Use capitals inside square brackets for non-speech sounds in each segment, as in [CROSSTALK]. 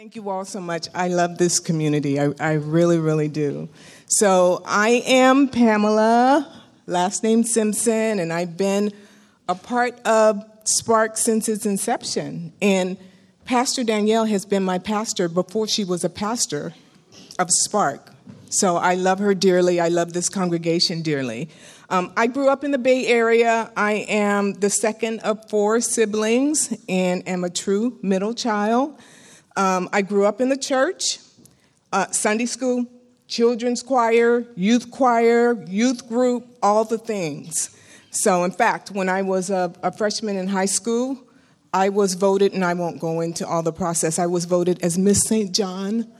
Thank you all so much. I love this community. I, I really, really do. So, I am Pamala, last name Simpson, and I've been a part of Spark since its inception. And Pastor Danielle has been my pastor before she was a pastor of Spark. So, I love her dearly. I love this congregation dearly. Um, I grew up in the Bay Area. I am the second of four siblings and am a true middle child. Um, I grew up in the church, uh, Sunday school, children's choir, youth choir, youth group, all the things. So, in fact, when I was a, a freshman in high school, I was voted, and I won't go into all the process, I was voted as Miss St. John.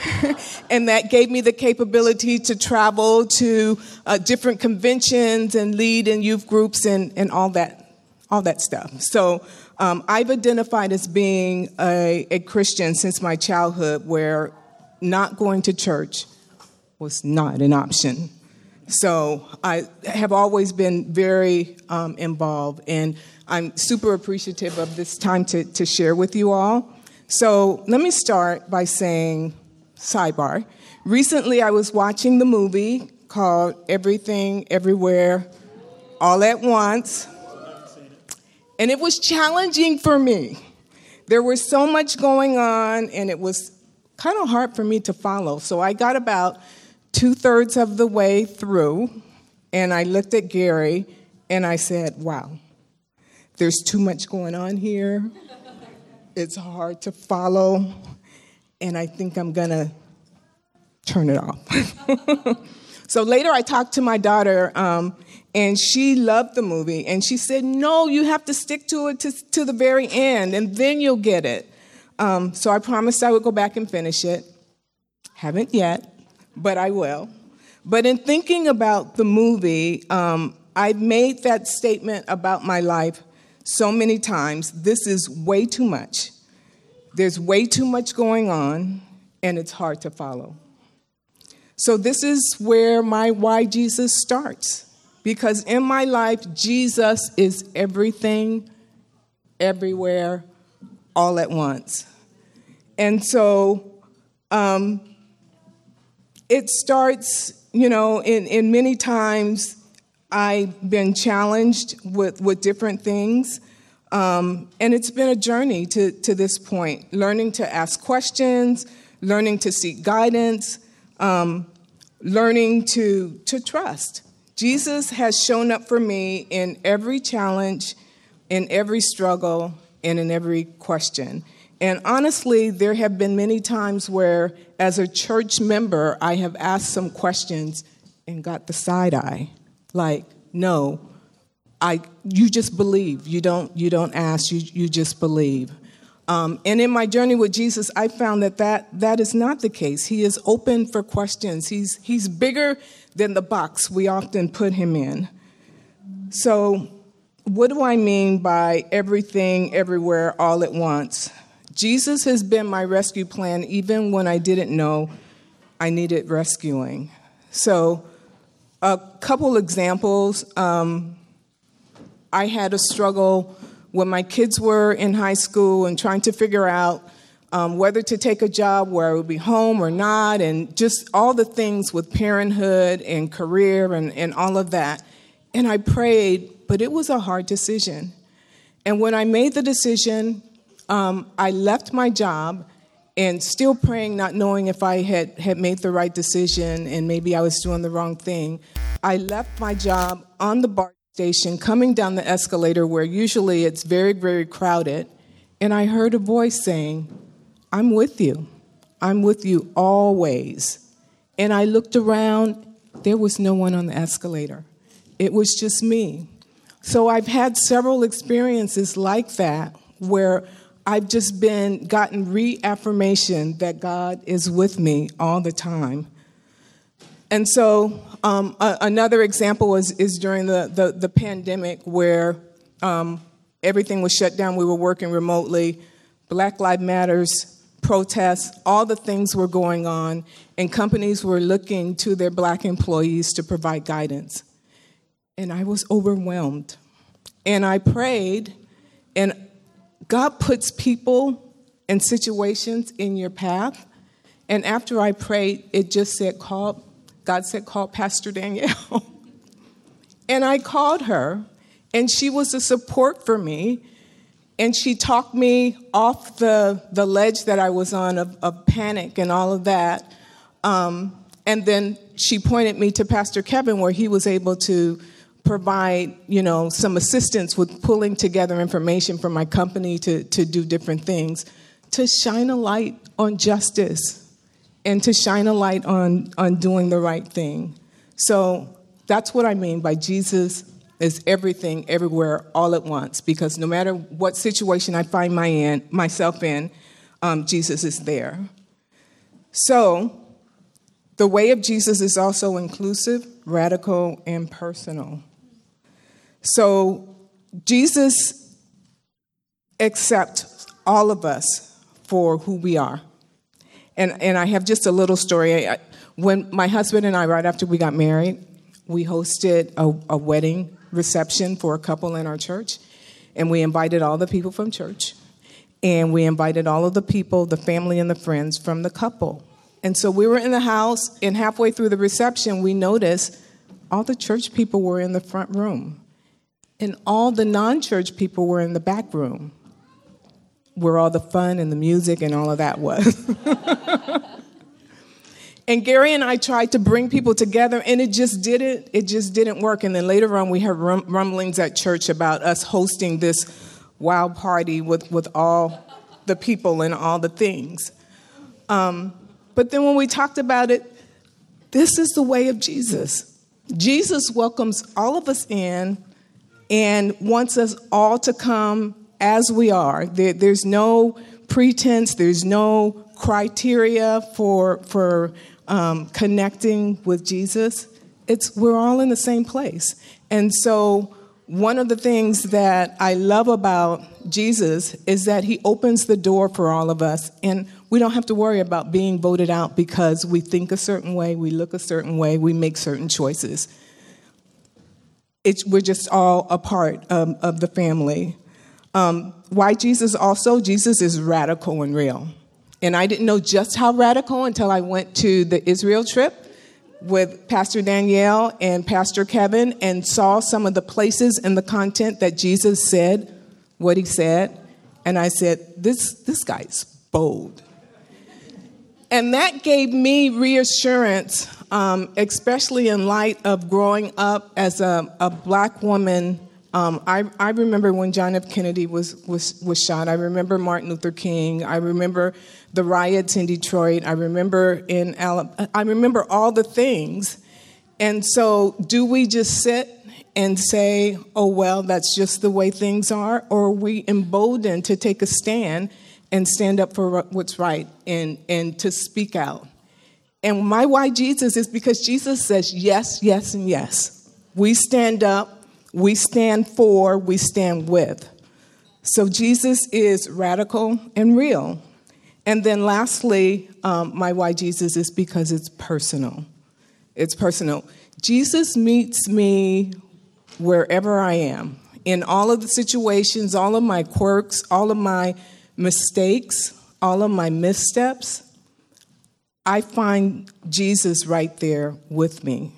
[LAUGHS] and that gave me the capability to travel to uh, different conventions and lead in youth groups and, and all that all that stuff so um, I've identified as being a, a Christian since my childhood, where not going to church was not an option. So I have always been very um, involved, and I'm super appreciative of this time to, to share with you all. So let me start by saying, sidebar. Recently, I was watching the movie called Everything, Everywhere, All at Once. And it was challenging for me. There was so much going on, and it was kind of hard for me to follow. So I got about two thirds of the way through, and I looked at Gary and I said, Wow, there's too much going on here. It's hard to follow, and I think I'm gonna turn it off. [LAUGHS] so later I talked to my daughter, um, and she loved the movie. And she said no you have to stick to it to, to the very end and then you'll get it. Um, so i promised i would go back and finish it. Haven't yet but i will. But in thinking about the movie um, i made that statement about my life so many times. This is way too much. There's way too much going on and it's hard to follow. So this is where my why jesus starts because in my life, Jesus is everything, everywhere, all at once. And so um, it starts, you know, in, in many times I've been challenged with, with different things. Um, and it's been a journey to, to this point, learning to ask questions, learning to seek guidance, um, learning to, to trust. Jesus has shown up for me in every challenge, in every struggle, and in every question. And honestly, there have been many times where, as a church member, I have asked some questions and got the side eye. Like, no, I, you just believe. You don't, you don't ask, you, you just believe. Um, and in my journey with Jesus, I found that, that that is not the case. He is open for questions. He's, he's bigger than the box we often put him in. So, what do I mean by everything, everywhere, all at once? Jesus has been my rescue plan even when I didn't know I needed rescuing. So, a couple examples. Um, I had a struggle when my kids were in high school and trying to figure out um, whether to take a job where I would be home or not, and just all the things with parenthood and career and, and all of that. And I prayed, but it was a hard decision. And when I made the decision, um, I left my job and still praying, not knowing if I had, had made the right decision and maybe I was doing the wrong thing. I left my job on the BART station, coming down the escalator where usually it's very, very crowded, and I heard a voice saying, I'm with you. I'm with you always. And I looked around, there was no one on the escalator. It was just me. So I've had several experiences like that where I've just been gotten reaffirmation that God is with me all the time. And so um, a, another example was, is during the, the, the pandemic where um, everything was shut down. We were working remotely. Black Lives Matters protests, all the things were going on, and companies were looking to their black employees to provide guidance. And I was overwhelmed. And I prayed, and God puts people and situations in your path. And after I prayed, it just said, call, God said, call Pastor Danielle. [LAUGHS] and I called her, and she was a support for me. And she talked me off the, the ledge that I was on of, of panic and all of that. Um, and then she pointed me to Pastor Kevin, where he was able to provide, you know, some assistance with pulling together information from my company to, to do different things, to shine a light on justice and to shine a light on, on doing the right thing. So that's what I mean by Jesus is everything, everywhere, all at once. Because no matter what situation I find my in, myself in, um, Jesus is there. So the way of Jesus is also inclusive, radical, and personal. So Jesus accepts all of us for who we are. And, and I have just a little story. When my husband and I, right after we got married, we hosted a, a wedding reception for a couple in our church. And we invited all the people from church. And we invited all of the people, the family and the friends from the couple. And so we were in the house, and halfway through the reception, we noticed all the church people were in the front room and all the non church people were in the back room where all the fun and the music and all of that was. [LAUGHS] and Gary and I tried to bring people together and it just didn't it just didn't work and then later on we heard rumblings at church about us hosting this wild party with, with all the people and all the things. Um, but then when we talked about it, this is the way of Jesus. Jesus welcomes all of us in and wants us all to come as we are. There, there's no pretense, there's no criteria for, for um, connecting with Jesus. It's, we're all in the same place. And so, one of the things that I love about Jesus is that he opens the door for all of us. And we don't have to worry about being voted out because we think a certain way, we look a certain way, we make certain choices it's, we're just all a part of, of the family. Um, why Jesus also? Jesus is radical and real. And I didn't know just how radical until I went to the Israel trip with Pastor Danielle and Pastor Kevin and saw some of the places and the content that Jesus said what he said. And I said, this, this guy's bold. And that gave me reassurance um, especially in light of growing up as a, a black woman. Um, I, I, remember when John F. Kennedy was, was, was shot. I remember Martin Luther King. I remember the riots in Detroit. I remember in Alabama. I remember all the things. And so, do we just sit and say, oh, well, that's just the way things are? Or are we emboldened to take a stand and stand up for what's right and, and to speak out? And my why Jesus is because Jesus says yes, yes, and yes. We stand up, we stand for, we stand with. So Jesus is radical and real. And then lastly, um, my why Jesus is because it's personal. It's personal. Jesus meets me wherever I am, in all of the situations, all of my quirks, all of my mistakes, all of my missteps. I find Jesus right there with me.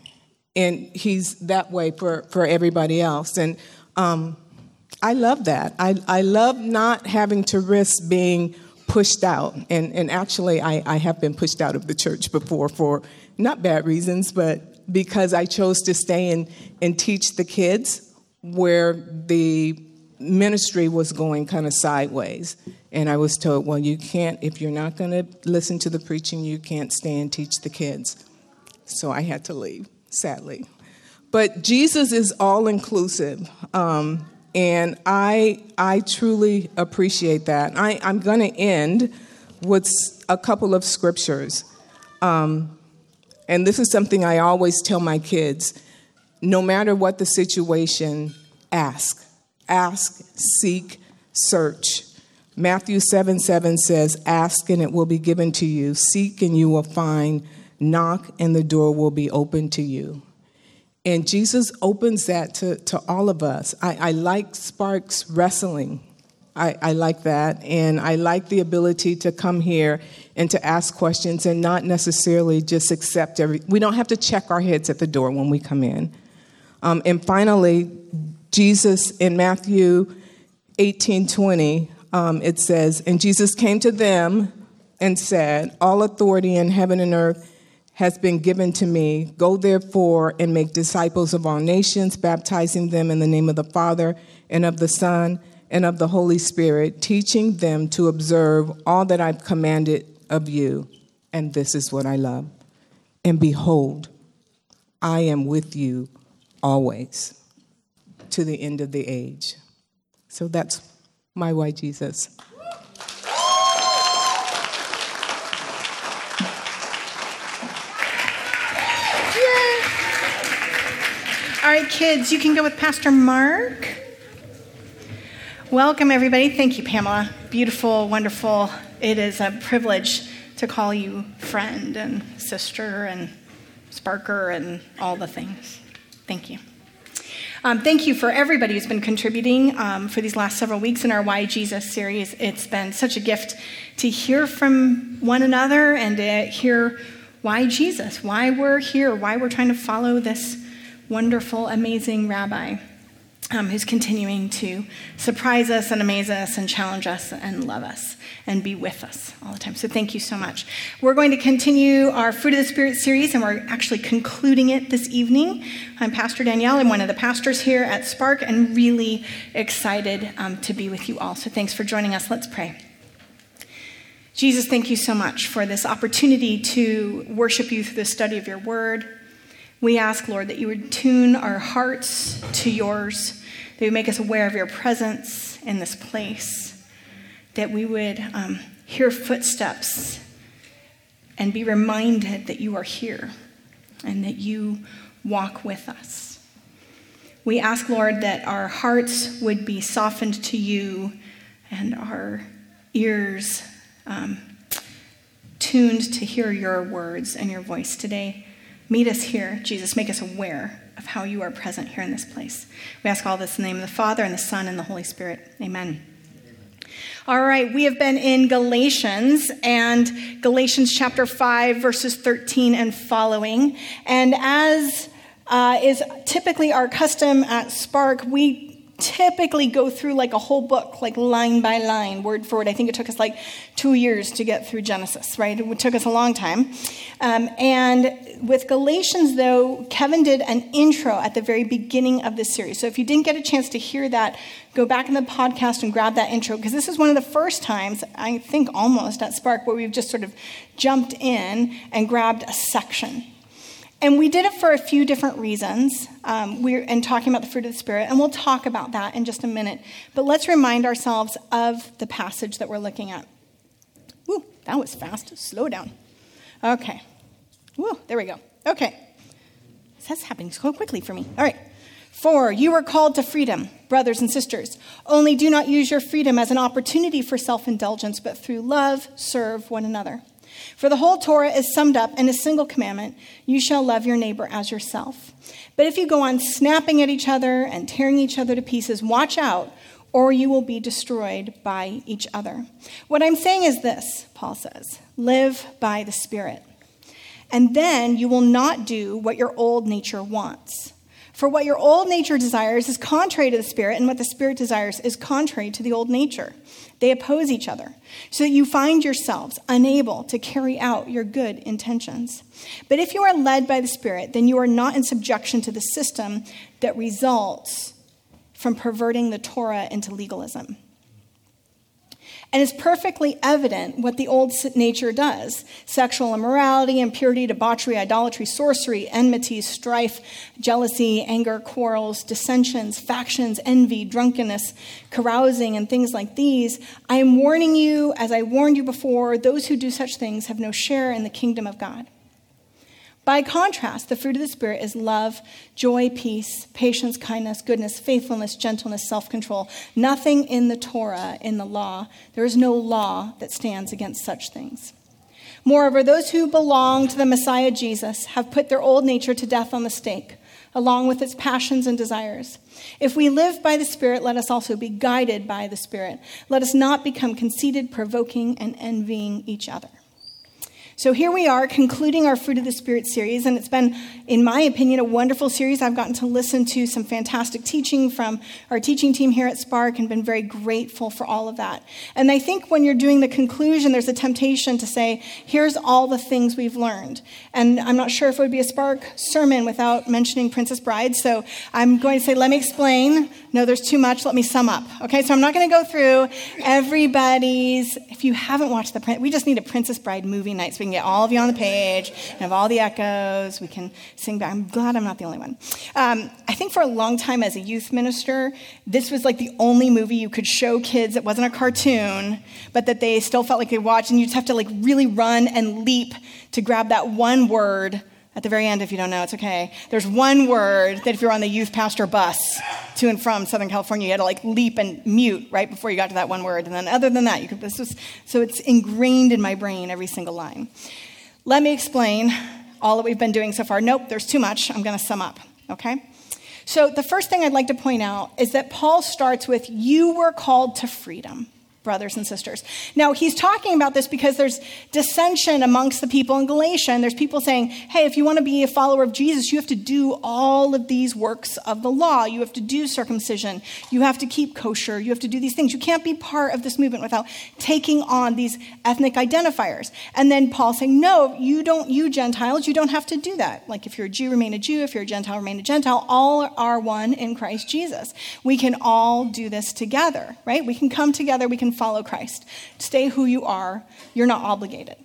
And he's that way for, for everybody else. And um, I love that. I, I love not having to risk being pushed out. And, and actually, I, I have been pushed out of the church before for not bad reasons, but because I chose to stay and, and teach the kids where the ministry was going kind of sideways. And I was told, well, you can't, if you're not going to listen to the preaching, you can't stay and teach the kids. So I had to leave, sadly. But Jesus is all inclusive. Um, and I, I truly appreciate that. I, I'm going to end with a couple of scriptures. Um, and this is something I always tell my kids no matter what the situation, ask ask, seek, search. Matthew 7 7 says, Ask and it will be given to you, seek and you will find, knock and the door will be open to you. And Jesus opens that to, to all of us. I, I like Sparks wrestling I, I, like that. And I like the ability to come here and to ask questions and not necessarily just accept every. We don't have to check our heads at the door when we come in. Um, and finally, Jesus in Matthew 18 20, um, it says, And Jesus came to them and said, All authority in heaven and earth has been given to me. Go therefore and make disciples of all nations, baptizing them in the name of the Father and of the Son and of the Holy Spirit, teaching them to observe all that I've commanded of you. And this is what I love. And behold, I am with you always to the end of the age. So that's my why Jesus. Kids, you can go with Pastor Mark. Welcome, everybody. Thank you, Pamala. Beautiful, wonderful. It is a privilege to call you friend and sister and sparker and all the things. Thank you. Um, thank you for everybody who's been contributing um, for these last several weeks in our Why Jesus series. It's been such a gift to hear from one another and to hear why Jesus, why we're here, why we're trying to follow this wonderful, amazing rabbi um, who's continuing to surprise us and amaze us and challenge us and love us and be with us all the time. So thank you so much. We're going to continue our Fruit of the Spirit series, and we're actually concluding it this evening. I'm Pastor Danielle. I'm one of the pastors here at Spark and really excited um, to be with you all. So thanks for joining us. Let's pray. Jesus, thank you so much for this opportunity to worship you through the study of your word. We ask, Lord, that you would tune our hearts to yours that you make us aware of your presence in this place, that we would um, hear footsteps and be reminded that you are here and that you walk with us. We ask, Lord, that our hearts would be softened to you and our ears um, tuned to hear your words and your voice today. Meet us here, Jesus. Make us aware of how you are present here in this place. We ask all this in the name of the Father, and the Son, and the Holy Spirit. Amen. All right, we have been in Galatians and Galatians chapter 5, verses 13 and following. And as uh, is typically our custom at Spark, we typically go through like a whole book, like line by line, word for word. I think it took us like two years to get through Genesis, right? It took us a long time. Um, and with Galatians, though, Kevin did an intro at the very beginning of this series. So if you didn't get a chance to hear that, go back in the podcast and grab that intro, because this is one of the first times, I think almost at Spark, where we've just sort of jumped in and grabbed a section and we did it for a few different reasons. Um, we're and talking about the fruit of the spirit, and we'll talk about that in just a minute. But let's remind ourselves of the passage that we're looking at. Woo, that was fast. Slow down. Okay. Woo, there we go. Okay. That's happening so quickly for me. All right. Four, you are called to freedom, brothers and sisters. Only do not use your freedom as an opportunity for self indulgence, but through love serve one another. For the whole Torah is summed up in a single commandment you shall love your neighbor as yourself. But if you go on snapping at each other and tearing each other to pieces, watch out, or you will be destroyed by each other. What I'm saying is this, Paul says live by the Spirit. And then you will not do what your old nature wants. For what your old nature desires is contrary to the Spirit, and what the Spirit desires is contrary to the old nature. They oppose each other, so that you find yourselves unable to carry out your good intentions. But if you are led by the Spirit, then you are not in subjection to the system that results from perverting the Torah into legalism. And it's perfectly evident what the old nature does sexual immorality, impurity, debauchery, idolatry, sorcery, enmity, strife, jealousy, anger, quarrels, dissensions, factions, envy, drunkenness, carousing, and things like these. I am warning you, as I warned you before, those who do such things have no share in the kingdom of God. By contrast, the fruit of the Spirit is love, joy, peace, patience, kindness, goodness, faithfulness, gentleness, self control. Nothing in the Torah, in the law, there is no law that stands against such things. Moreover, those who belong to the Messiah Jesus have put their old nature to death on the stake, along with its passions and desires. If we live by the Spirit, let us also be guided by the Spirit. Let us not become conceited, provoking, and envying each other. So here we are concluding our Fruit of the Spirit series, and it's been, in my opinion, a wonderful series. I've gotten to listen to some fantastic teaching from our teaching team here at Spark and been very grateful for all of that. And I think when you're doing the conclusion, there's a temptation to say, here's all the things we've learned. And I'm not sure if it would be a Spark sermon without mentioning Princess Bride, so I'm going to say, let me explain. No, there's too much. Let me sum up. Okay, so I'm not going to go through everybody's. If you haven't watched the, we just need a Princess Bride movie night so we can get all of you on the page and have all the echoes. We can sing back. I'm glad I'm not the only one. Um, I think for a long time as a youth minister, this was like the only movie you could show kids that wasn't a cartoon, but that they still felt like they watched, and you just have to like really run and leap to grab that one word at the very end, if you don't know, it's okay. There's one word that if you're on the youth pastor bus to and from Southern California, you had to like leap and mute right before you got to that one word. And then other than that, you could, this was, so it's ingrained in my brain, every single line. Let me explain all that we've been doing so far. Nope, there's too much. I'm going to sum up, okay? So the first thing I'd like to point out is that Paul starts with, You were called to freedom brothers and sisters. Now, he's talking about this because there's dissension amongst the people in Galatia, and there's people saying, hey, if you want to be a follower of Jesus, you have to do all of these works of the law. You have to do circumcision. You have to keep kosher. You have to do these things. You can't be part of this movement without taking on these ethnic identifiers. And then Paul saying, no, you don't, you Gentiles, you don't have to do that. Like if you're a Jew, remain a Jew. If you're a Gentile, remain a Gentile. All are one in Christ Jesus. We can all do this together, right? We can come together. We can follow Christ. Stay who you are. You're not obligated.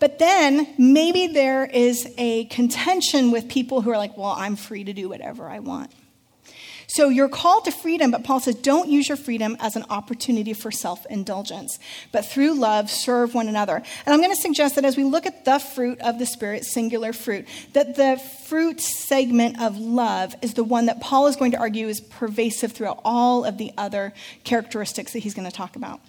But then maybe there is a contention with people who are like, well, I'm free to do whatever I want. So you're called to freedom, but Paul says, don't use your freedom as an opportunity for self indulgence, but through love, serve one another. And I'm going to suggest that as we look at the fruit of the Spirit, singular fruit, that the fruit segment of love is the one that Paul is going to argue is pervasive throughout all of the other characteristics that he's going to talk about.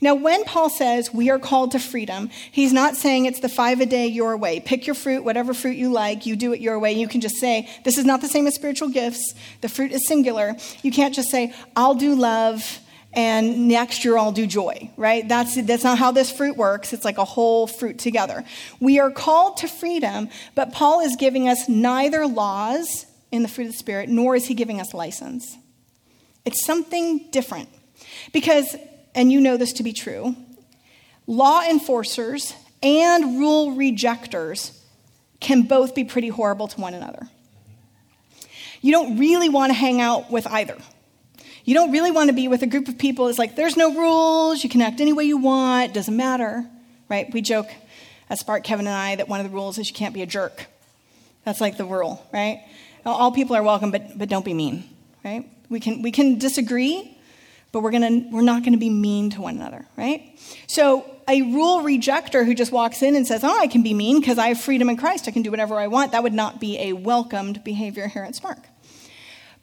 Now, when Paul says we are called to freedom, he's not saying it's the five a day your way. Pick your fruit, whatever fruit you like, you do it your way. You can just say, this is not the same as spiritual gifts. The fruit is singular. You can't just say, I'll do love and next year I'll do joy, right? That's, that's not how this fruit works. It's like a whole fruit together. We are called to freedom, but Paul is giving us neither laws in the fruit of the Spirit, nor is he giving us license. It's something different. Because and you know this to be true, law enforcers and rule rejectors can both be pretty horrible to one another. You don't really want to hang out with either. You don't really want to be with a group of people that's like, there's no rules, you can act any way you want, doesn't matter, right? We joke at Spark, Kevin and I, that one of the rules is you can't be a jerk. That's like the rule, right? All people are welcome, but, but don't be mean, right? We can, we can disagree, but we're, gonna, we're not going to be mean to one another, right? So, a rule rejecter who just walks in and says, Oh, I can be mean because I have freedom in Christ, I can do whatever I want, that would not be a welcomed behavior here at Spark.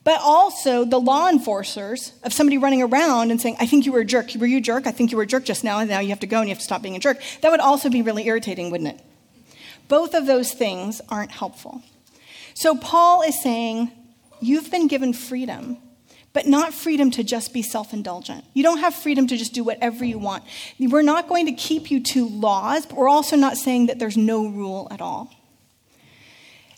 But also the law enforcers of somebody running around and saying, I think you were a jerk. Were you a jerk? I think you were a jerk just now, and now you have to go and you have to stop being a jerk. That would also be really irritating, wouldn't it? Both of those things aren't helpful. So Paul is saying, You've been given freedom but not freedom to just be self indulgent. You don't have freedom to just do whatever you want. We're not going to keep you to laws, but we're also not saying that there's no rule at all.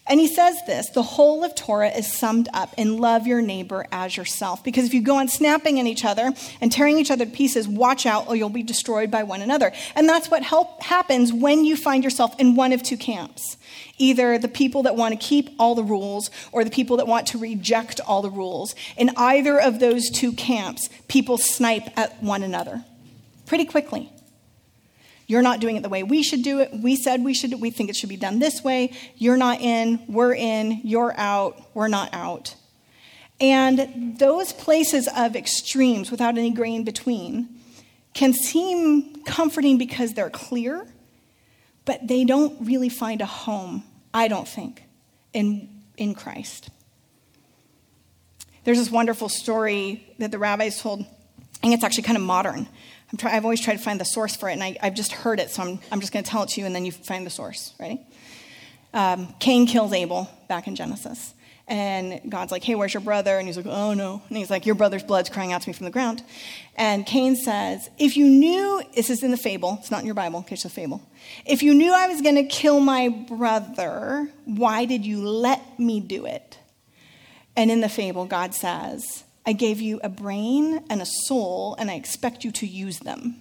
And he says this the whole of Torah is summed up in love your neighbor as yourself. Because if you go on snapping at each other and tearing each other to pieces, watch out or you'll be destroyed by one another. And that's what help happens when you find yourself in one of two camps either the people that want to keep all the rules or the people that want to reject all the rules. In either of those two camps, people snipe at one another pretty quickly. You're not doing it the way we should do it. We said we should, we think it should be done this way. You're not in, we're in, you're out, we're not out. And those places of extremes without any gray in between can seem comforting because they're clear but they don't really find a home, I don't think, in, in Christ. There's this wonderful story that the rabbis told. Think it's actually kind of modern. i try, I've always tried to find the source for it, and I, have just heard it, so I'm, I'm just going to tell it to you, and then you find the source. Ready? Um, Cain kills Abel back in Genesis. And God's like, hey, where's your brother? And he's like, oh no. And he's like, your brother's blood's crying out to me from the ground. And Cain says, if you knew, this is in the fable, it's not in your Bible, case it's a fable. If you knew I was going to kill my brother, why did you let me do it? And in the fable, God says, I gave you a brain and a soul, and I expect you to use them.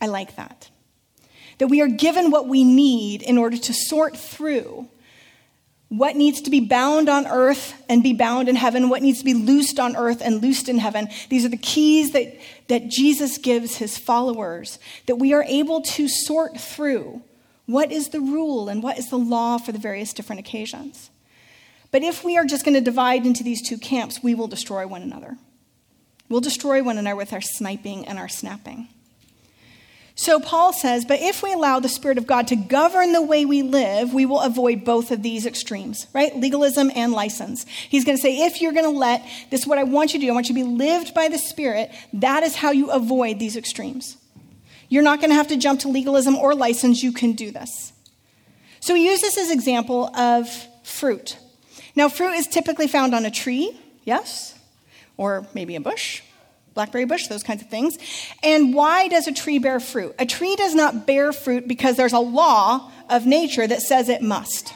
I like that. That we are given what we need in order to sort through what needs to be bound on earth and be bound in heaven, what needs to be loosed on earth and loosed in heaven. These are the keys that, that Jesus gives his followers, that we are able to sort through what is the rule and what is the law for the various different occasions. But if we are just going to divide into these two camps, we will destroy one another. We'll destroy one another with our sniping and our snapping. So Paul says, but if we allow the Spirit of God to govern the way we live, we will avoid both of these extremes, right? Legalism and license. He's going to say, if you're going to let this, is what I want you to do, I want you to be lived by the Spirit, that is how you avoid these extremes. You're not going to have to jump to legalism or license, you can do this. So he uses this as example of fruit. Now, fruit is typically found on a tree, yes, or maybe a bush, blackberry bush, those kinds of things. And why does a tree bear fruit? A tree does not bear fruit because there's a law of nature that says it must.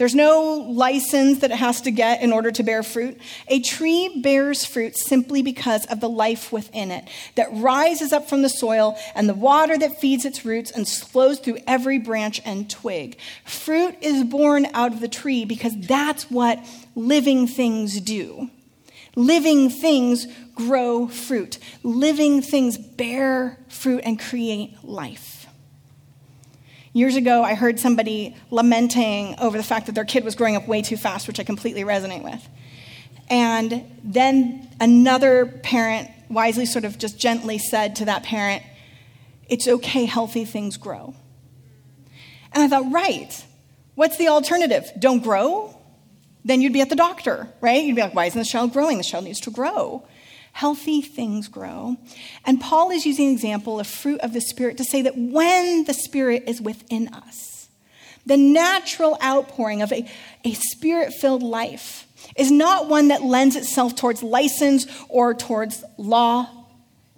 There's no license that it has to get in order to bear fruit. A tree bears fruit simply because of the life within it that rises up from the soil and the water that feeds its roots and flows through every branch and twig. Fruit is born out of the tree because that's what living things do. Living things grow fruit. Living things bear fruit and create life. Years ago, I heard somebody lamenting over the fact that their kid was growing up way too fast, which I completely resonate with. And then another parent wisely, sort of just gently said to that parent, It's okay, healthy things grow. And I thought, right, what's the alternative? Don't grow? Then you'd be at the doctor, right? You'd be like, why isn't the child growing? The child needs to grow healthy things grow. And Paul is using an example of fruit of the Spirit to say that when the Spirit is within us, the natural outpouring of a, a spirit filled life is not one that lends itself towards license or towards law,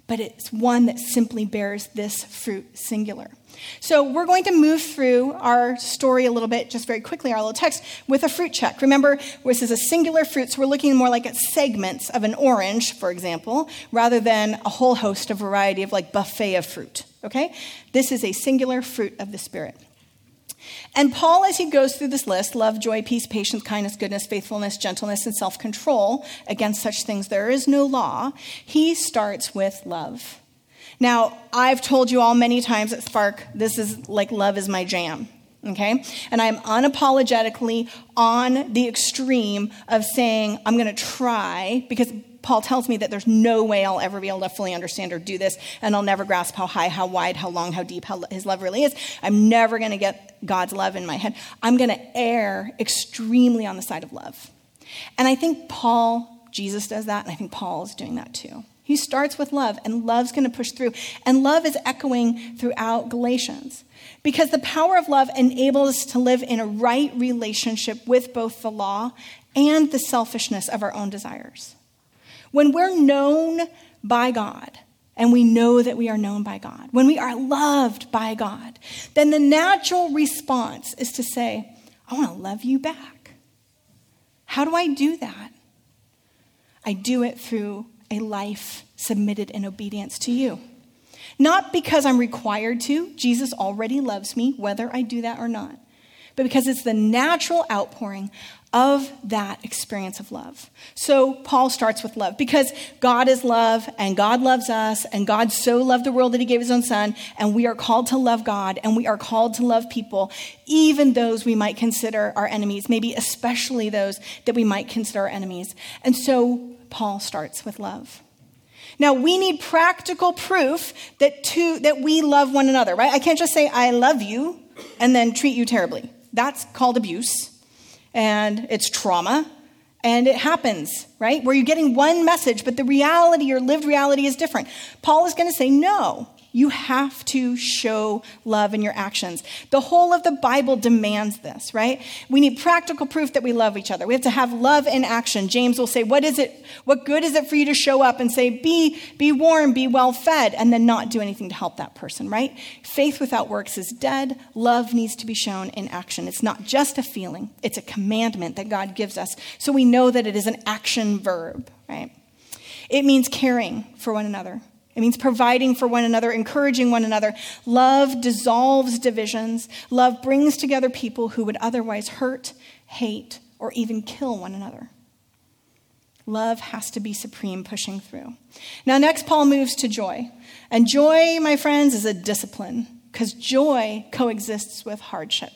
but it's one that simply bears this fruit singular. So we're going to move through our story a little bit, just very quickly, our little text, with a fruit check. Remember, this is a singular fruit, so we're looking more like at segments of an orange, for example, rather than a whole host of variety of like buffet of fruit. Okay? This is a singular fruit of the Spirit. And Paul, as he goes through this list love, joy, peace, patience, kindness, goodness, faithfulness, gentleness, and self control against such things there is no law he starts with love. Now, I've told you all many times at Spark, this is like love is my jam. Okay? And I'm unapologetically on the extreme of saying, I'm going to try, because Paul tells me that there's no way I'll ever be able to fully understand or do this, and I'll never grasp how high, how wide, how long, how deep how his love really is. I'm never going to get God's love in my head. I'm going to err extremely on the side of love. And I think Paul, Jesus does that, and I think Paul is doing that too. He starts with love, and love's going to push through. And love is echoing throughout Galatians because the power of love enables us to live in a right relationship with both the law and the selfishness of our own desires. When we're known by God, and we know that we are known by God, when we are loved by God, then the natural response is to say, I want to love you back. How do I do that? I do it through a life submitted in obedience to you. Not because I'm required to, Jesus already loves me, whether I do that or not, but because it's the natural outpouring of that experience of love. So Paul starts with love because God is love and God loves us and God so loved the world that he gave his own son and we are called to love God and we are called to love people, even those we might consider our enemies, maybe especially those that we might consider our enemies. And so Paul starts with love. Now, we need practical proof that, two, that we love one another, right? I can't just say, I love you, and then treat you terribly. That's called abuse, and it's trauma, and it happens, right? Where you're getting one message, but the reality, your lived reality, is different. Paul is going to say, no, You have to show love in your actions. The whole of the Bible demands this, right? We need practical proof that we love each other. We have to have love in action. James will say, What is it? What good is it for you to show up and say, Be, be warm, be well fed, and then not do anything to help that person, right? Faith without works is dead. Love needs to be shown in action. It's not just a feeling, it's a commandment that God gives us. So we know that it is an action verb, right? It means caring for one another. It means providing for one another, encouraging one another. Love dissolves divisions. Love brings together people who would otherwise hurt, hate, or even kill one another. Love has to be supreme, pushing through. Now, next, Paul moves to joy. And joy, my friends, is a discipline because joy coexists with hardship.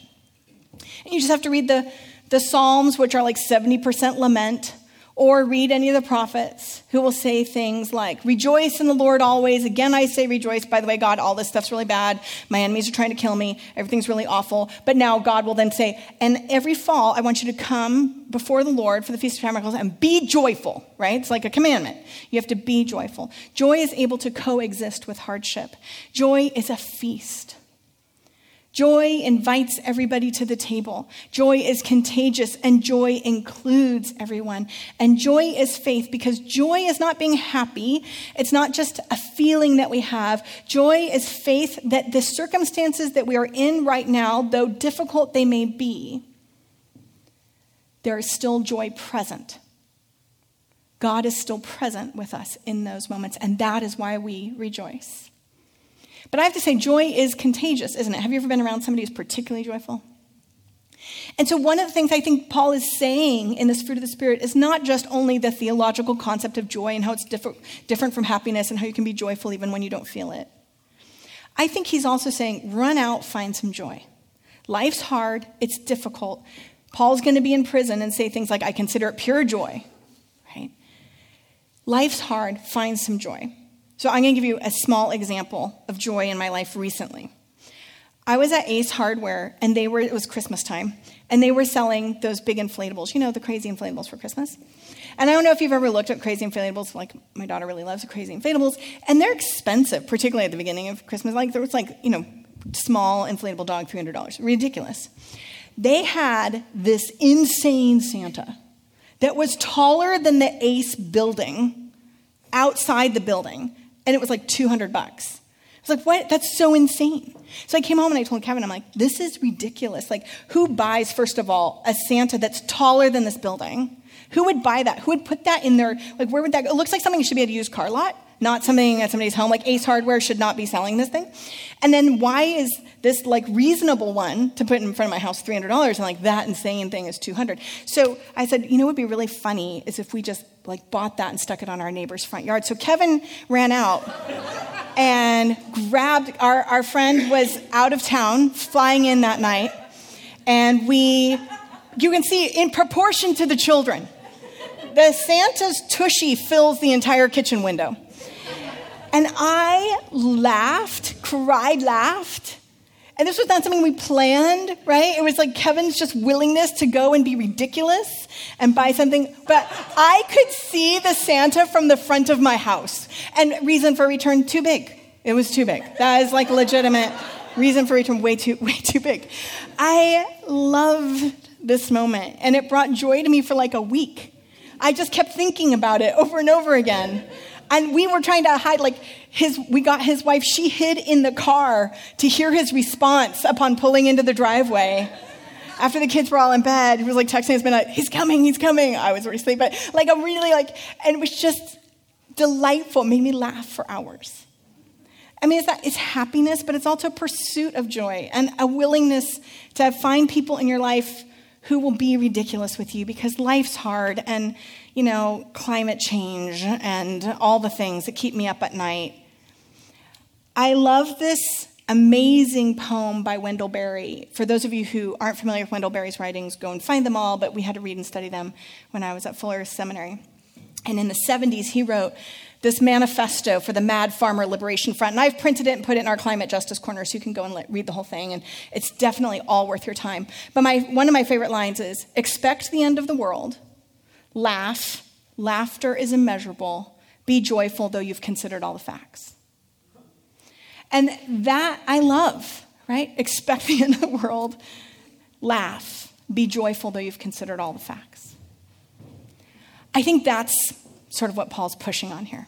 And you just have to read the, the Psalms, which are like 70% lament, or read any of the prophets who will say things like, Rejoice in the Lord always. Again, I say rejoice. By the way, God, all this stuff's really bad. My enemies are trying to kill me. Everything's really awful. But now God will then say, And every fall, I want you to come before the Lord for the Feast of Tabernacles and be joyful, right? It's like a commandment. You have to be joyful. Joy is able to coexist with hardship, joy is a feast. Joy invites everybody to the table. Joy is contagious, and joy includes everyone. And joy is faith because joy is not being happy. It's not just a feeling that we have. Joy is faith that the circumstances that we are in right now, though difficult they may be, there is still joy present. God is still present with us in those moments, and that is why we rejoice. But I have to say, joy is contagious, isn't it? Have you ever been around somebody who's particularly joyful? And so, one of the things I think Paul is saying in this fruit of the Spirit is not just only the theological concept of joy and how it's different, from happiness and how you can be joyful even when you don't feel it. I think he's also saying, run out, find some joy. Life's hard, it's difficult. Paul's going to be in prison and say things like, I consider it pure joy, right? Life's hard, find some joy. So I'm going to give you a small example of joy in my life recently. I was at Ace Hardware, and they were, it was Christmas time, and they were selling those big inflatables, you know, the crazy inflatables for Christmas. And I don't know if you've ever looked at crazy inflatables, like my daughter really loves crazy inflatables, and they're expensive, particularly at the beginning of Christmas. Like, there was like, you know, small inflatable dog, $300. Ridiculous. They had this insane Santa that was taller than the Ace building outside the building and it was like 200 bucks. I was like, what? That's so insane. So I came home and I told Kevin, I'm like, this is ridiculous. Like, who buys, first of all, a Santa that's taller than this building? Who would buy that? Who would put that in their, like, where would that go? It looks like something you should be at a used car lot, not something at somebody's home. Like, Ace Hardware should not be selling this thing. And then why is this, like, reasonable one to put in front of my house $300 and, like, that insane thing is 200 So I said, you know what would be really funny is if we just like bought that and stuck it on our neighbor's front yard. So Kevin ran out and grabbed our, our friend was out of town, flying in that night, and we you can see in proportion to the children, the Santa's tushy fills the entire kitchen window. And I laughed, cried, laughed and this was not something we planned, right? It was like Kevin's just willingness to go and be ridiculous and buy something. But I could see the Santa from the front of my house. And reason for return, too big. It was too big. That is like legitimate reason for return, way too, [LAUGHS] way too big. I loved this moment, and it brought joy to me for like a week. I just kept thinking about it over and over again. And we were trying to hide, like, his, we got his wife, she hid in the car to hear his response upon pulling into the driveway. After the kids were all in bed, he was like texting his midnight, he's coming, he's coming. I was already asleep, but like, I'm really like, and it was just delightful, it made me laugh for hours. I mean, it's, that, it's happiness, but it's also a pursuit of joy and a willingness to find people in your life who will be ridiculous with you because life's hard and, you know, climate change and all the things that keep me up at night. I love this amazing poem by Wendell Berry. For those of you who aren't familiar with Wendell Berry's writings, go and find them all, but we had to read and study them when I was at Fuller Seminary. And in the 70s, he wrote this manifesto for the Mad Farmer Liberation Front. And I've printed it and put it in our climate justice corner so you can go and read the whole thing. And it's definitely all worth your time. But my, one of my favorite lines is expect the end of the world, laugh, laughter is immeasurable, be joyful though you've considered all the facts. And that I love, right? [LAUGHS] Expect the of the world, laugh, be joyful though you've considered all the facts. I think that's sort of what Paul's pushing on here.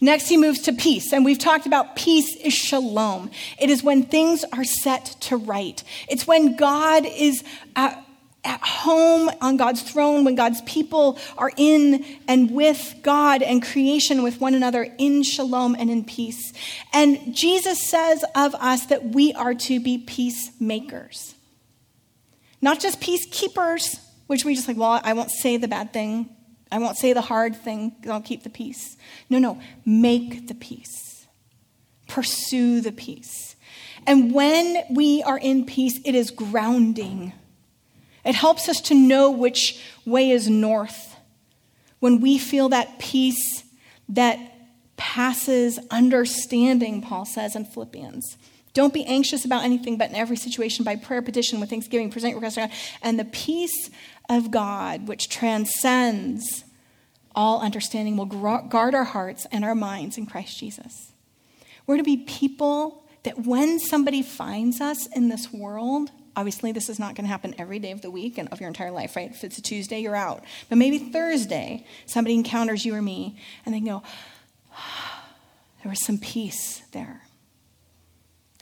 Next, he moves to peace. And we've talked about peace is shalom. It is when things are set to right. It's when God is at, at, home on God's throne, when God's people are in and with God and creation with one another in shalom and in peace. And Jesus says of us that we are to be peacemakers, not just peacekeepers, which we just like, well, I won't say the bad thing I won't say the hard thing, I'll keep the peace. No, no, make the peace. Pursue the peace. And when we are in peace, it is grounding. It helps us to know which way is north. When we feel that peace that passes understanding, Paul says in Philippians. Don't be anxious about anything, but in every situation, by prayer, petition, with thanksgiving, present your God. And the peace of God, which transcends all understanding, will guard our hearts and our minds in Christ Jesus. We're to be people that when somebody finds us in this world, obviously this is not going to happen every day of the week and of your entire life, right? If it's a Tuesday, you're out. But maybe Thursday, somebody encounters you or me, and they go, [SIGHS] there was some peace there.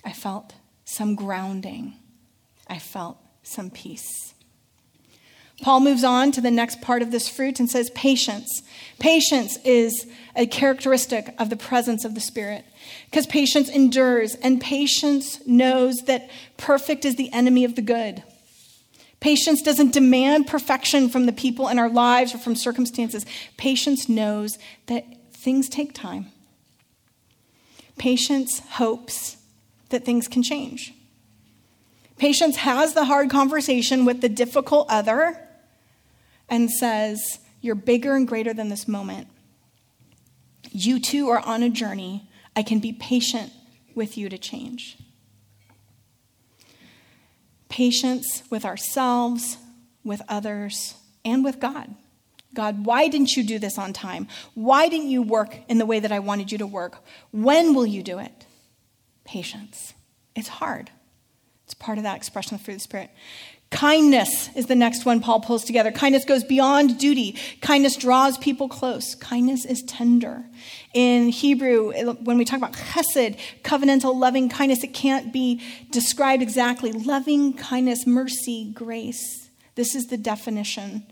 I felt some grounding. I felt some peace. Paul moves on to the next part of this fruit and says patience. Patience is a characteristic of the presence of the Spirit because patience endures and patience knows that perfect is the enemy of the good. Patience doesn't demand perfection from the people in our lives or from circumstances. Patience knows that things take time. Patience hopes that things can change. Patience has the hard conversation with the difficult other and says, You're bigger and greater than this moment. You too are on a journey. I can be patient with you to change. Patience with ourselves, with others, and with God. God, why didn't you do this on time? Why didn't you work in the way that I wanted you to work? When will you do it? Patience. It's hard. It's part of that expression of the fruit of the Spirit. Kindness is the next one Paul pulls together. Kindness goes beyond duty. Kindness draws people close. Kindness is tender. In Hebrew, when we talk about chesed, covenantal loving kindness, it can't be described exactly. Loving kindness, mercy, grace. This is the definition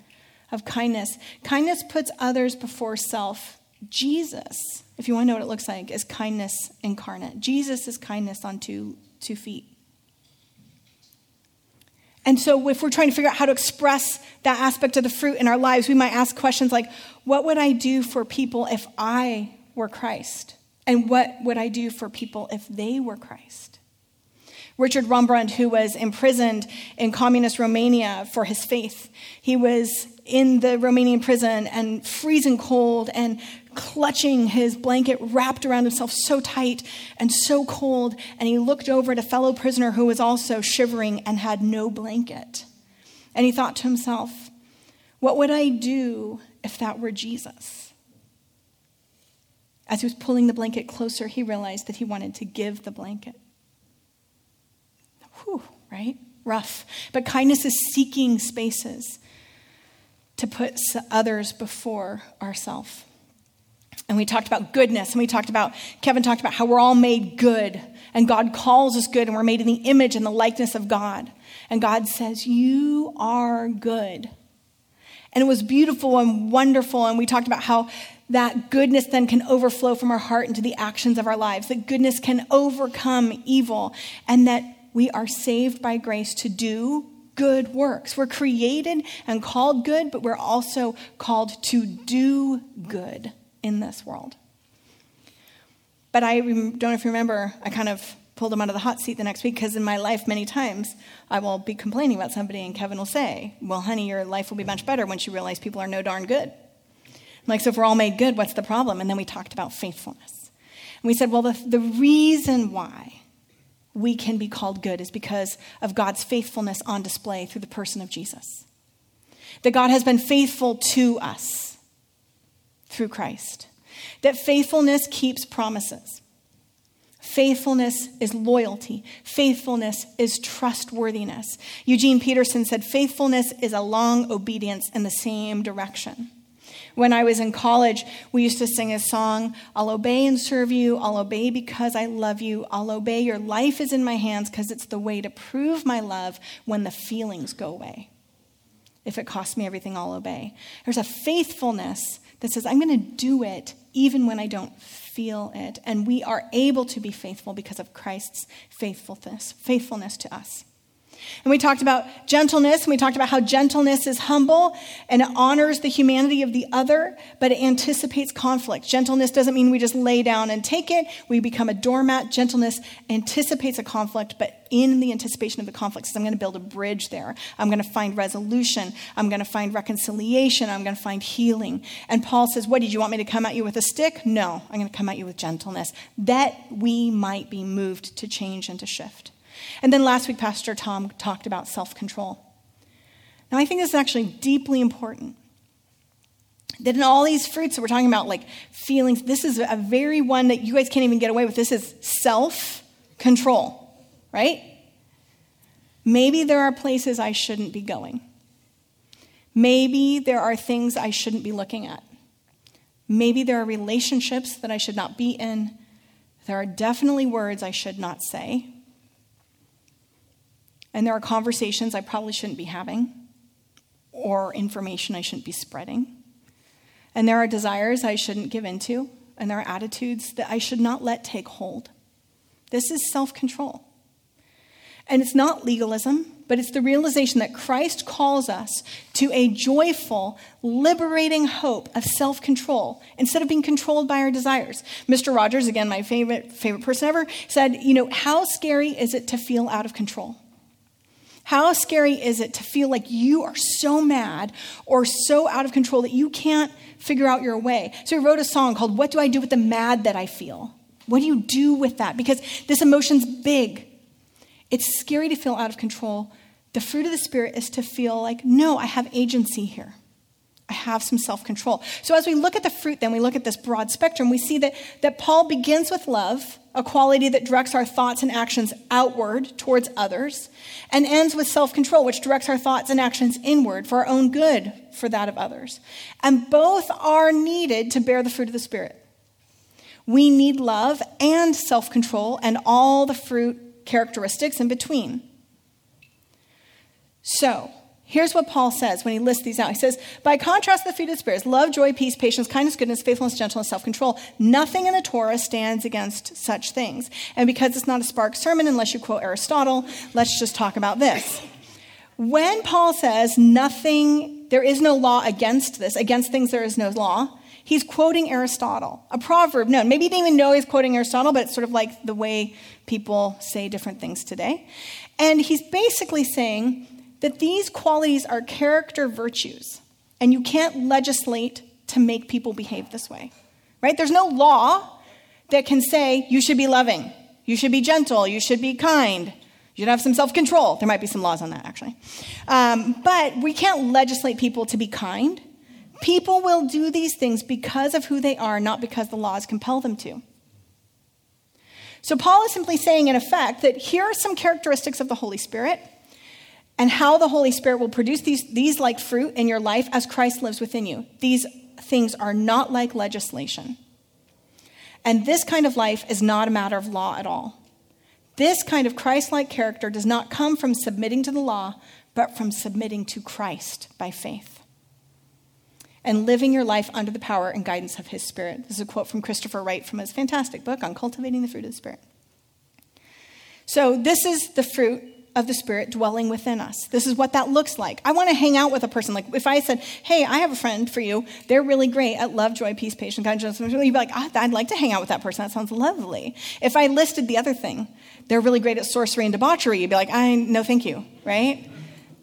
of kindness. Kindness puts others before self. Jesus, if you want to know what it looks like, is kindness incarnate. Jesus is kindness on two, two feet. And so, if we're trying to figure out how to express that aspect of the fruit in our lives, we might ask questions like, What would I do for people if I were Christ? And what would I do for people if they were Christ? Richard Wurmbrand, who was imprisoned in communist Romania for his faith, he was in the Romanian prison and freezing cold and clutching his blanket wrapped around himself so tight and so cold. And he looked over at a fellow prisoner who was also shivering and had no blanket. And he thought to himself, What would I do if that were Jesus? As he was pulling the blanket closer, he realized that he wanted to give the blanket. Whew, right? Rough. But kindness is seeking spaces to put others before ourselves. And we talked about goodness, and we talked about, Kevin talked about how we're all made good, and God calls us good, and we're made in the image and the likeness of God. And God says, You are good. And it was beautiful and wonderful, and we talked about how that goodness then can overflow from our heart into the actions of our lives, that goodness can overcome evil, and that we are saved by grace to do good works. We're created and called good, but we're also called to do good in this world. But I don't know if you remember, I kind of pulled him out of the hot seat the next week because in my life, many times, I will be complaining about somebody, and Kevin will say, Well, honey, your life will be much better once you realize people are no darn good. I'm like, so if we're all made good, what's the problem? And then we talked about faithfulness. And we said, Well, the, the reason why we can be called good is because of God's faithfulness on display through the person of Jesus. That God has been faithful to us through Christ. That faithfulness keeps promises. Faithfulness is loyalty. Faithfulness is trustworthiness. Eugene Peterson said, Faithfulness is a long obedience in the same direction. When I was in college, we used to sing a song I'll obey and serve you. I'll obey because I love you. I'll obey. Your life is in my hands because it's the way to prove my love when the feelings go away. If it costs me everything, I'll obey. There's a faithfulness that says, I'm going to do it even when I don't feel it. And we are able to be faithful because of Christ's faithfulness, faithfulness to us. And we talked about gentleness, and we talked about how gentleness is humble and it honors the humanity of the other, but it anticipates conflict. Gentleness doesn't mean we just lay down and take it, we become a doormat. Gentleness anticipates a conflict, but in the anticipation of the conflict, says, I'm going to build a bridge there. I'm going to find resolution. I'm going to find reconciliation. I'm going to find healing. And Paul says, What did you want me to come at you with a stick? No, I'm going to come at you with gentleness, that we might be moved to change and to shift. And then last week, Pastor Tom talked about self control. Now, I think this is actually deeply important. That in all these fruits that we're talking about, like feelings, this is a very one that you guys can't even get away with. This is self control, right? Maybe there are places I shouldn't be going. Maybe there are things I shouldn't be looking at. Maybe there are relationships that I should not be in. There are definitely words I should not say. And there are conversations I probably shouldn't be having or information I shouldn't be spreading. And there are desires I shouldn't give into, and there are attitudes that I should not let take hold. This is self control. And it's not legalism, but it's the realization that Christ calls us to a joyful, liberating hope of self control instead of being controlled by our desires. Mr. Rogers, again, my favorite, favorite person ever, said, You know, how scary is it to feel out of control? How scary is it to feel like you are so mad or so out of control that you can't figure out your way? So he wrote a song called What Do I Do with the Mad That I Feel? What do you do with that? Because this emotion's big. It's scary to feel out of control. The fruit of the Spirit is to feel like, no, I have agency here. I have some self control. So, as we look at the fruit, then we look at this broad spectrum, we see that, that Paul begins with love, a quality that directs our thoughts and actions outward towards others, and ends with self control, which directs our thoughts and actions inward for our own good, for that of others. And both are needed to bear the fruit of the Spirit. We need love and self control and all the fruit characteristics in between. So, Here's what Paul says when he lists these out. He says, By contrast, the fruit of the Spirit love, joy, peace, patience, kindness, goodness, faithfulness, gentleness, self control. Nothing in the Torah stands against such things. And because it's not a spark sermon, unless you quote Aristotle, let's just talk about this. When Paul says nothing, there is no law against this, against things there is no law, he's quoting Aristotle, a proverb known. Maybe you didn't even know he's quoting Aristotle, but it's sort of like the way people say different things today. And he's basically saying, that these qualities are character virtues, and you can't legislate to make people behave this way, right? There's no law that can say you should be loving, you should be gentle, you should be kind, you should have some self control. There might be some laws on that, actually. Um, but we can't legislate people to be kind. People will do these things because of who they are, not because the laws compel them to. So, Paul is simply saying, in effect, that here are some characteristics of the Holy Spirit and how the Holy Spirit will produce these, these like fruit in your life as Christ lives within you. These things are not like legislation. And this kind of life is not a matter of law at all. This kind of Christ like character does not come from submitting to the law, but from submitting to Christ by faith and living your life under the power and guidance of His Spirit. This is a quote from Christopher Wright from his fantastic book on cultivating the fruit of the Spirit. So, this is the fruit of the Spirit dwelling within us. This is what that looks like. I want to hang out with a person. Like if I said, hey, I have a friend for you, they're really great at love, joy, peace, patience, kindness, you'd be like, oh, I'd like to hang out with that person. That sounds lovely. If I listed the other thing, they're really great at sorcery and debauchery, you'd be like, I no thank you, right?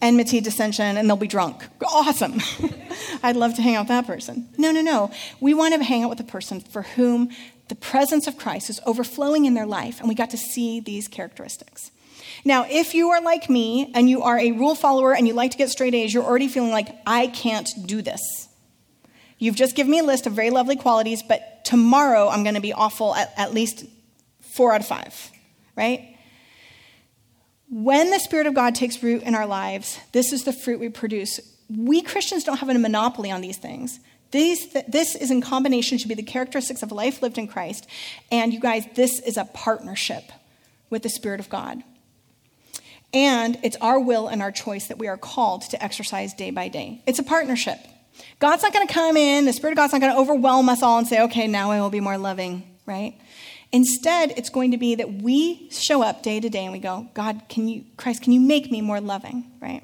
Enmity, dissension, and they'll be drunk. Awesome. [LAUGHS] I'd love to hang out with that person. No, no, no. We want to hang out with a person for whom the presence of Christ is overflowing in their life, and we got to see these characteristics. Now, if you are like me and you are a rule follower and you like to get straight A's, you're already feeling like, I can't do this. You've just given me a list of very lovely qualities, but tomorrow I'm going to be awful at, at least four out of five, right? When the Spirit of God takes root in our lives, this is the fruit we produce. We Christians don't have a monopoly on these things. These, this is in combination should be the characteristics of life lived in Christ. And you guys, this is a partnership with the Spirit of God. And it's our will and our choice that we are called to exercise day by day. It's a partnership. God's not going to come in, the Spirit of God's not going to overwhelm us all and say, okay, now I will be more loving, right? Instead, it's going to be that we show up day to day and we go, God, can you, Christ, can you make me more loving, right?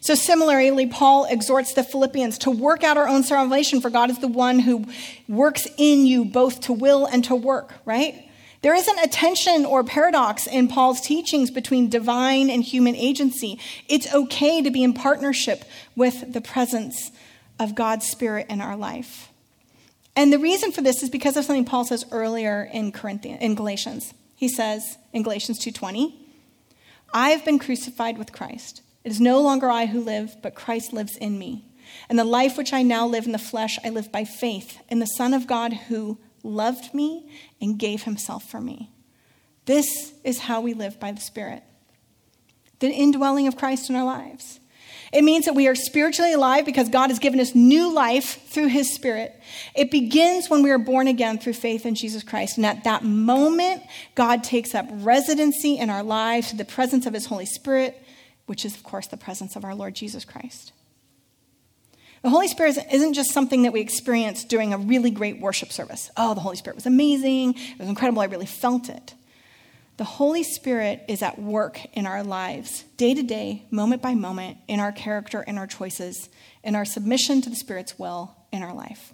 So, similarly, Paul exhorts the Philippians to work out our own salvation, for God is the one who works in you both to will and to work, right? There isn't a tension or paradox in Paul's teachings between divine and human agency. It's okay to be in partnership with the presence of God's Spirit in our life. And the reason for this is because of something Paul says earlier in Corinthians in Galatians. He says in Galatians 2:20, "I have been crucified with Christ. It is no longer I who live, but Christ lives in me. And the life which I now live in the flesh, I live by faith in the Son of God who loved me and gave himself for me. This is how we live by the Spirit. The indwelling of Christ in our lives. It means that we are spiritually alive because God has given us new life through His Spirit. It begins when we are born again through faith in Jesus Christ. And at that moment, God takes up residency in our lives through the presence of His Holy Spirit which is, of course, the presence of our Lord Jesus Christ. The Holy Spirit isn't just something that we experience during a really great worship service. Oh, the Holy Spirit was amazing. It was incredible. I really felt it. The Holy Spirit is at work in our lives, day to day, moment by moment, in our character, in our choices, in our submission to the Spirit's will in our life.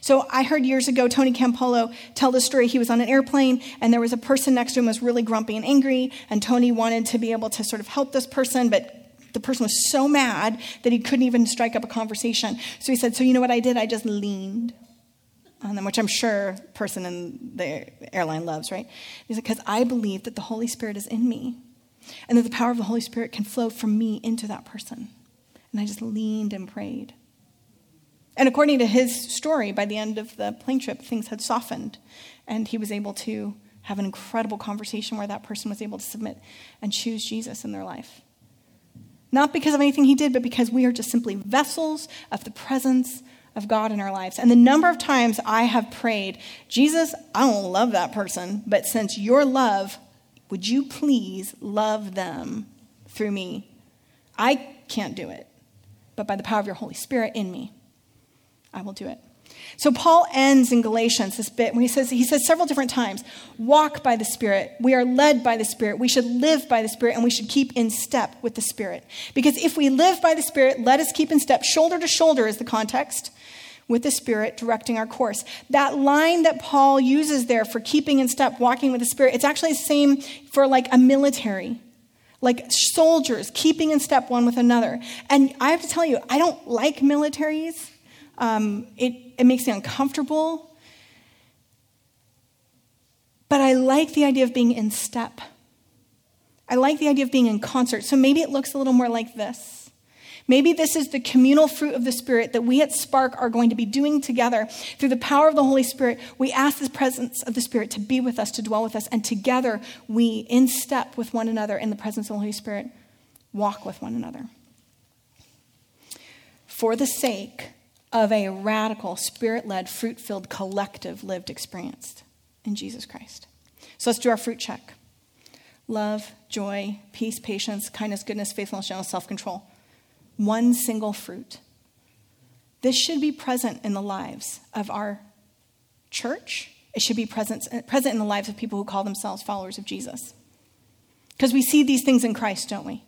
So I heard years ago Tony Campolo tell the story. He was on an airplane and there was a person next to him was really grumpy and angry, and Tony wanted to be able to sort of help this person, but the person was so mad that he couldn't even strike up a conversation. So he said, "So you know what I did? I just leaned." on them, which I'm sure person in the airline loves, right? He said, because I believe that the Holy Spirit is in me and that the power of the Holy Spirit can flow from me into that person. And I just leaned and prayed. And according to his story, by the end of the plane trip, things had softened, and he was able to have an incredible conversation where that person was able to submit and choose Jesus in their life. Not because of anything he did, but because we are just simply vessels of the presence of God in our lives. And the number of times I have prayed, Jesus, I don't love that person, but since your love, would you please love them through me? I can't do it, but by the power of your Holy Spirit in me. I will do it. So Paul ends in Galatians this bit when he says he says several different times, walk by the Spirit. We are led by the Spirit. We should live by the Spirit and we should keep in step with the Spirit. Because if we live by the Spirit, let us keep in step, shoulder to shoulder is the context, with the Spirit directing our course. That line that Paul uses there for keeping in step, walking with the Spirit, it's actually the same for like a military like soldiers keeping in step one with another. And I have to tell you, I don't like militaries. Um, it, it makes me uncomfortable. But I like the idea of being in step. I like the idea of being in concert. So maybe it looks a little more like this. Maybe this is the communal fruit of the Spirit that we at Spark are going to be doing together. Through the power of the Holy Spirit, we ask the presence of the Spirit to be with us, to dwell with us, and together we, in step with one another in the presence of the Holy Spirit, walk with one another. For the sake of a radical, spirit led, fruit filled, collective lived experience in Jesus Christ. So let's do our fruit check love, joy, peace, patience, kindness, goodness, faithfulness, gentleness, self control. One single fruit. This should be present in the lives of our church. It should be present, present in the lives of people who call themselves followers of Jesus. Because we see these things in Christ, don't we?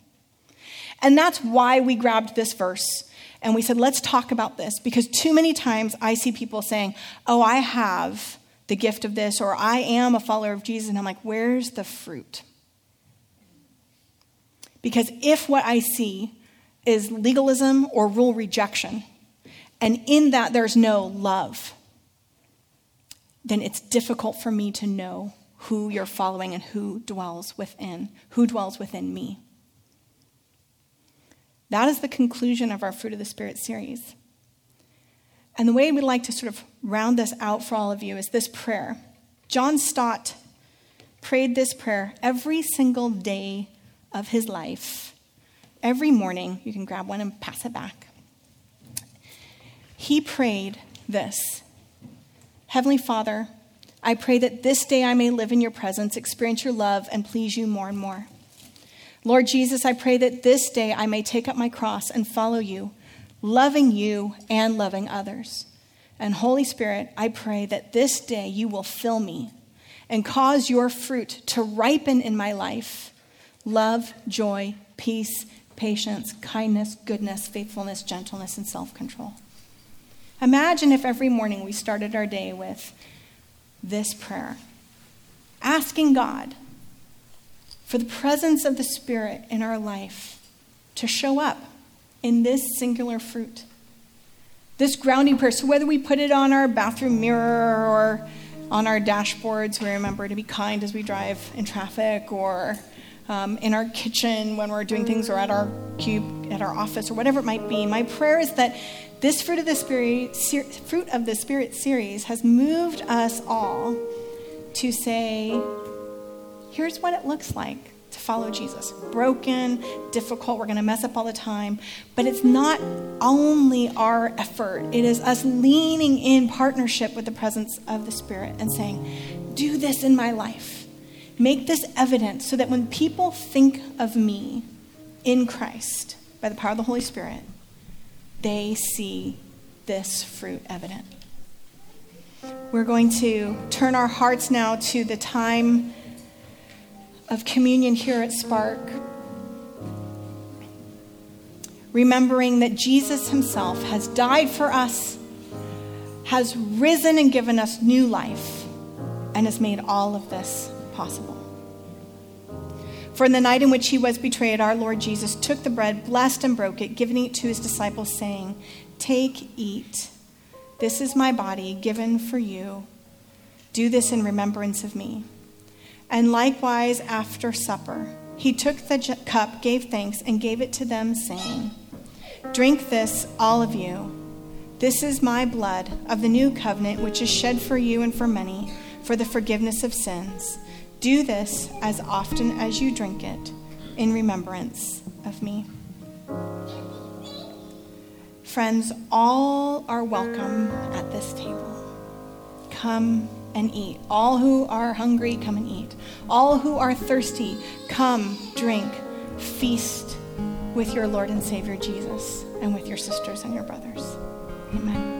And that's why we grabbed this verse and we said, let's talk about this because too many times I see people saying, oh, I have the gift of this, or I am a follower of Jesus. And I'm like, where's the fruit? Because if what I see is legalism or rule rejection, and in that there's no love, then it's difficult for me to know who you're following and who dwells within, who dwells within me. That is the conclusion of our Fruit of the Spirit series. And the way we'd like to sort of round this out for all of you is this prayer. John Stott prayed this prayer every single day of his life. Every morning, you can grab one and pass it back. He prayed this Heavenly Father, I pray that this day I may live in your presence, experience your love, and please you more and more. Lord Jesus, I pray that this day I may take up my cross and follow you, loving you and loving others. And Holy Spirit, I pray that this day you will fill me and cause your fruit to ripen in my life love, joy, peace, patience, kindness, goodness, faithfulness, gentleness, and self control. Imagine if every morning we started our day with this prayer asking God for the presence of the Spirit in our life to show up in this singular fruit. This grounding prayer. So, whether we put it on our bathroom mirror or on our dashboards, we remember to be kind as we drive in traffic, or um, in our kitchen when we're doing things, or at our cube, at our office, or whatever it might be. My prayer is that this fruit of the spirit, ser- fruit of the spirit series has moved us all to say, here's what it looks like to follow Jesus. Broken, difficult, we're going to mess up all the time, but it's not only our effort, it is us leaning in partnership with the presence of the Spirit and saying, Do this in my life. Make this evident so that when people think of me in Christ by the power of the Holy Spirit, they see this fruit evident. We're going to turn our hearts now to the time of communion here at Spark. Remembering that Jesus himself has died for us, has risen and given us new life, and has made all of this possible. For in the night in which he was betrayed, our Lord Jesus took the bread, blessed and broke it, giving it to his disciples, saying, Take, eat. This is my body given for you. Do this in remembrance of me. And likewise, after supper, he took the cup, gave thanks, and gave it to them, saying, Drink this, all of you. This is my blood of the new covenant, which is shed for you and for many for the forgiveness of sins. Do this as often as you drink it in remembrance of me. Friends, all are welcome at this table. Come and eat. All who are hungry, come and eat. All who are thirsty, come, drink, feast with your Lord and Savior Jesus and with your sisters and your brothers. Amen.